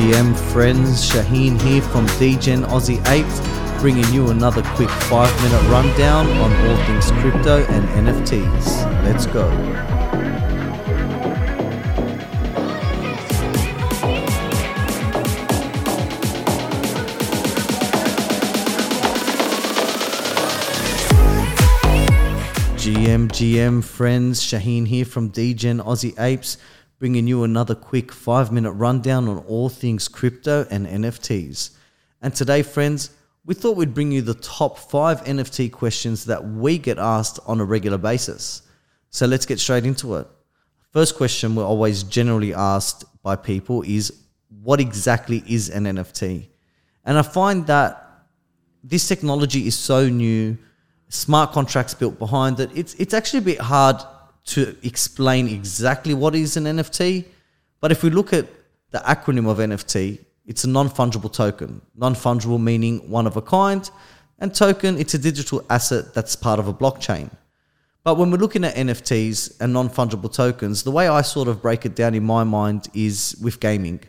GM friends, Shaheen here from Degen Aussie Apes, bringing you another quick 5 minute rundown on all things crypto and NFTs. Let's go. GM, GM friends, Shaheen here from Degen Aussie Apes, bringing you another quick five minute rundown on all things crypto and NFTs. And today, friends, we thought we'd bring you the top five NFT questions that we get asked on a regular basis. So let's get straight into it. First question we're always generally asked by people is what exactly is an NFT? And I find that this technology is so new, smart contracts built behind it. It's it's actually a bit hard to explain exactly what is an NFT. But if we look at the acronym of NFT, it's a non-fungible token. Non-fungible meaning one of a kind, and token it's a digital asset that's part of a blockchain. But when we're looking at NFTs and non-fungible tokens, the way I sort of break it down in my mind is with gaming.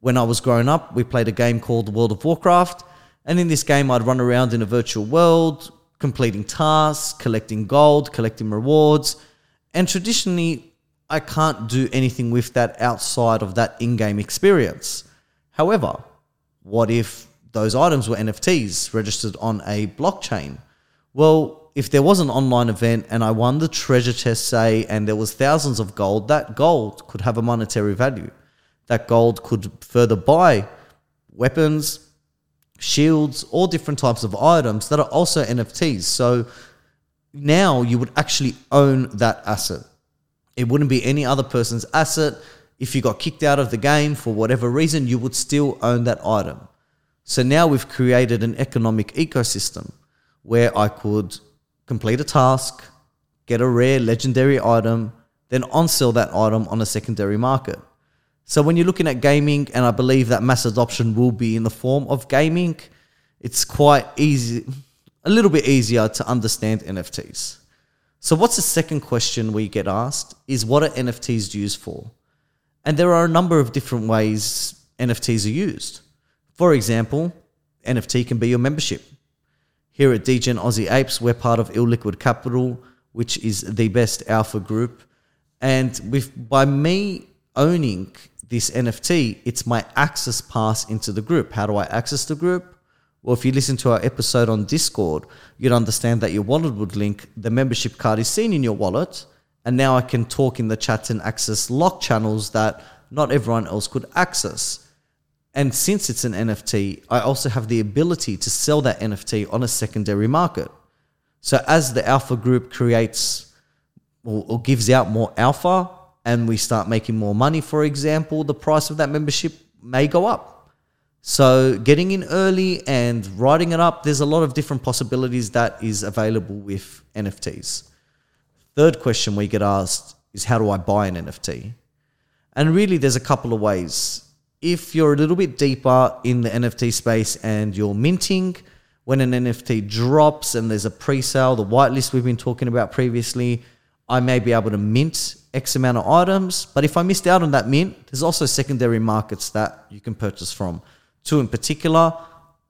When I was growing up, we played a game called World of Warcraft, and in this game I'd run around in a virtual world, completing tasks, collecting gold, collecting rewards. And traditionally, I can't do anything with that outside of that in game experience. However, what if those items were NFTs registered on a blockchain? Well, if there was an online event and I won the treasure chest, say, and there was thousands of gold, that gold could have a monetary value. That gold could further buy weapons, shields, all different types of items that are also NFTs. So now you would actually own that asset. It wouldn't be any other person's asset. If you got kicked out of the game for whatever reason, you would still own that item. So now we've created an economic ecosystem where I could complete a task, get a rare legendary item, then on sell that item on a secondary market. So when you're looking at gaming, and I believe that mass adoption will be in the form of gaming, it's quite easy, a little bit easier to understand NFTs. So what's the second question we get asked is what are NFTs used for? And there are a number of different ways NFTs are used. For example, NFT can be your membership. Here at Degen Aussie Apes, we're part of Illiquid Capital, which is the best alpha group. And with by me owning this NFT, it's my access pass into the group. How do I access the group? Well, if you listen to our episode on Discord, you'd understand that your wallet would link, the membership card is seen in your wallet, and now I can talk in the chat and access lock channels that not everyone else could access. And since it's an NFT, I also have the ability to sell that NFT on a secondary market. So as the alpha group creates or, or gives out more alpha, and we start making more money, for example, the price of that membership may go up. So, getting in early and writing it up, there's a lot of different possibilities that is available with NFTs. Third question we get asked is how do I buy an NFT? And really, there's a couple of ways. If you're a little bit deeper in the NFT space and you're minting, when an NFT drops and there's a pre sale, the whitelist we've been talking about previously, I may be able to mint X amount of items. But if I missed out on that mint, there's also secondary markets that you can purchase from. Two in particular,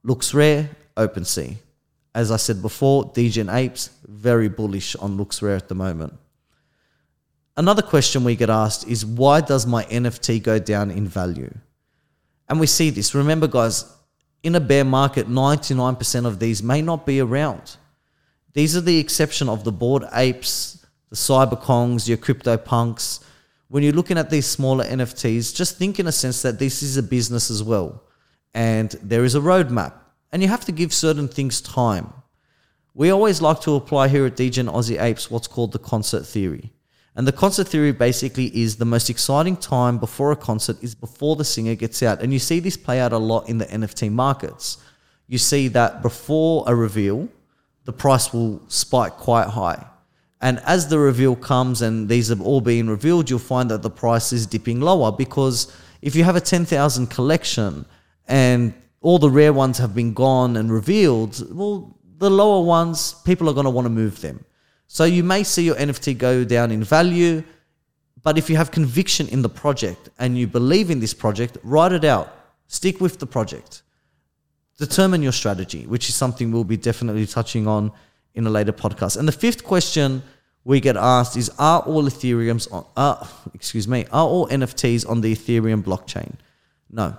LooksRare, OpenSea. As I said before, Degen Apes, very bullish on LooksRare at the moment. Another question we get asked is why does my NFT go down in value? And we see this. Remember, guys, in a bear market, 99% of these may not be around. These are the exception of the Bored Apes, the CyberKongz, your crypto punks. When you're looking at these smaller NFTs, just think in a sense that this is a business as well. And there is a roadmap. And you have to give certain things time. We always like to apply here at Degen Aussie Apes what's called the concert theory. And the concert theory basically is the most exciting time before a concert is before the singer gets out. And you see this play out a lot in the NFT markets. You see that before a reveal, the price will spike quite high. And as the reveal comes and these have all been revealed, you'll find that the price is dipping lower because if you have a 10,000 collection and all the rare ones have been gone and revealed, well, the lower ones, people are going to want to move them. So you may see your NFT go down in value But if you have conviction in the project and you believe in this project, write it out. Stick with the project. Determine your strategy, which is something we'll be definitely touching on in a later podcast. And the fifth question we get asked is are all Ethereum's on uh, excuse me, are all NFTs on the Ethereum blockchain? No.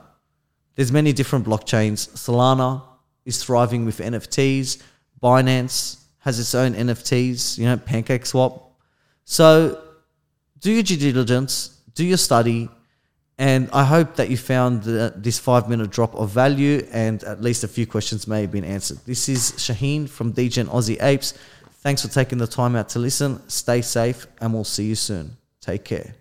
There's many different blockchains. Solana is thriving with NFTs. Binance has its own NFTs, you know, Pancake Swap. So do your due diligence, do your study, and I hope that you found the, this five minute drop of value and at least a few questions may have been answered. This is Shaheen from Degen Aussie Apes. Thanks for taking the time out to listen. Stay safe, and we'll see you soon. Take care.